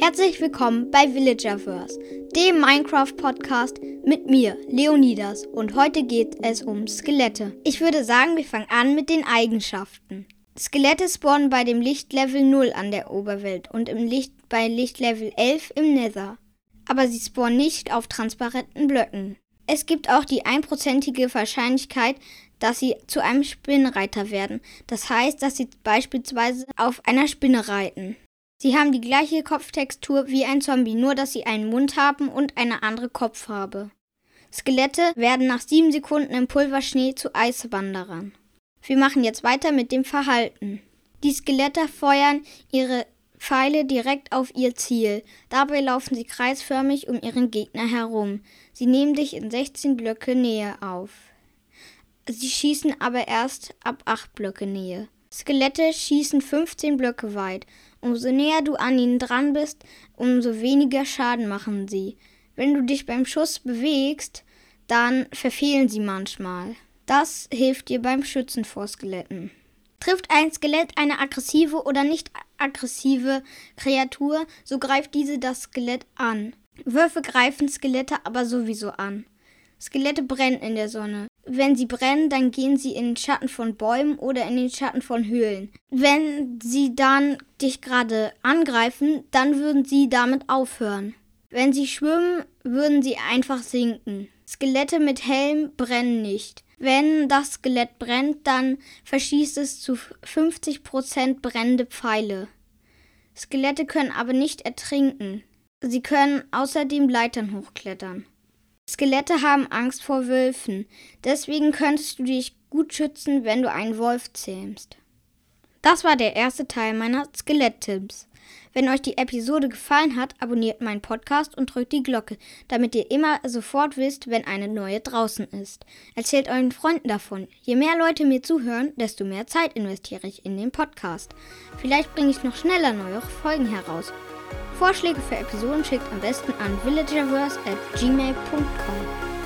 Herzlich willkommen bei Villagerverse, dem Minecraft-Podcast mit mir, Leonidas, und heute geht es um Skelette. Ich würde sagen, wir fangen an mit den Eigenschaften. Skelette spawnen bei dem Lichtlevel 0 an der Oberwelt und im Licht bei Lichtlevel 11 im Nether. Aber sie spawnen nicht auf transparenten Blöcken. Es gibt auch die einprozentige Wahrscheinlichkeit, dass sie zu einem Spinnreiter werden. Das heißt, dass sie beispielsweise auf einer Spinne reiten. Sie haben die gleiche Kopftextur wie ein Zombie, nur dass sie einen Mund haben und eine andere Kopffarbe. Skelette werden nach sieben Sekunden im Pulverschnee zu Eiswanderern. Wir machen jetzt weiter mit dem Verhalten. Die Skelette feuern ihre Pfeile direkt auf ihr Ziel. Dabei laufen sie kreisförmig um ihren Gegner herum. Sie nehmen dich in 16 Blöcke Nähe auf. Sie schießen aber erst ab 8 Blöcke Nähe. Skelette schießen 15 Blöcke weit. Umso näher du an ihnen dran bist, umso weniger Schaden machen sie. Wenn du dich beim Schuss bewegst, dann verfehlen sie manchmal. Das hilft dir beim Schützen vor Skeletten. Trifft ein Skelett eine aggressive oder nicht aggressive Kreatur, so greift diese das Skelett an. Wölfe greifen Skelette aber sowieso an. Skelette brennen in der Sonne. Wenn sie brennen, dann gehen sie in den Schatten von Bäumen oder in den Schatten von Höhlen. Wenn sie dann dich gerade angreifen, dann würden sie damit aufhören. Wenn sie schwimmen, würden sie einfach sinken. Skelette mit Helm brennen nicht. Wenn das Skelett brennt, dann verschießt es zu 50% brennende Pfeile. Skelette können aber nicht ertrinken. Sie können außerdem Leitern hochklettern. Skelette haben Angst vor Wölfen, deswegen könntest du dich gut schützen, wenn du einen Wolf zähmst. Das war der erste Teil meiner Skeletttipps. Wenn euch die Episode gefallen hat, abonniert meinen Podcast und drückt die Glocke, damit ihr immer sofort wisst, wenn eine neue draußen ist. Erzählt euren Freunden davon. Je mehr Leute mir zuhören, desto mehr Zeit investiere ich in den Podcast. Vielleicht bringe ich noch schneller neue Folgen heraus. Vorschläge für Episoden schickt am besten an villagerverse at gmail.com.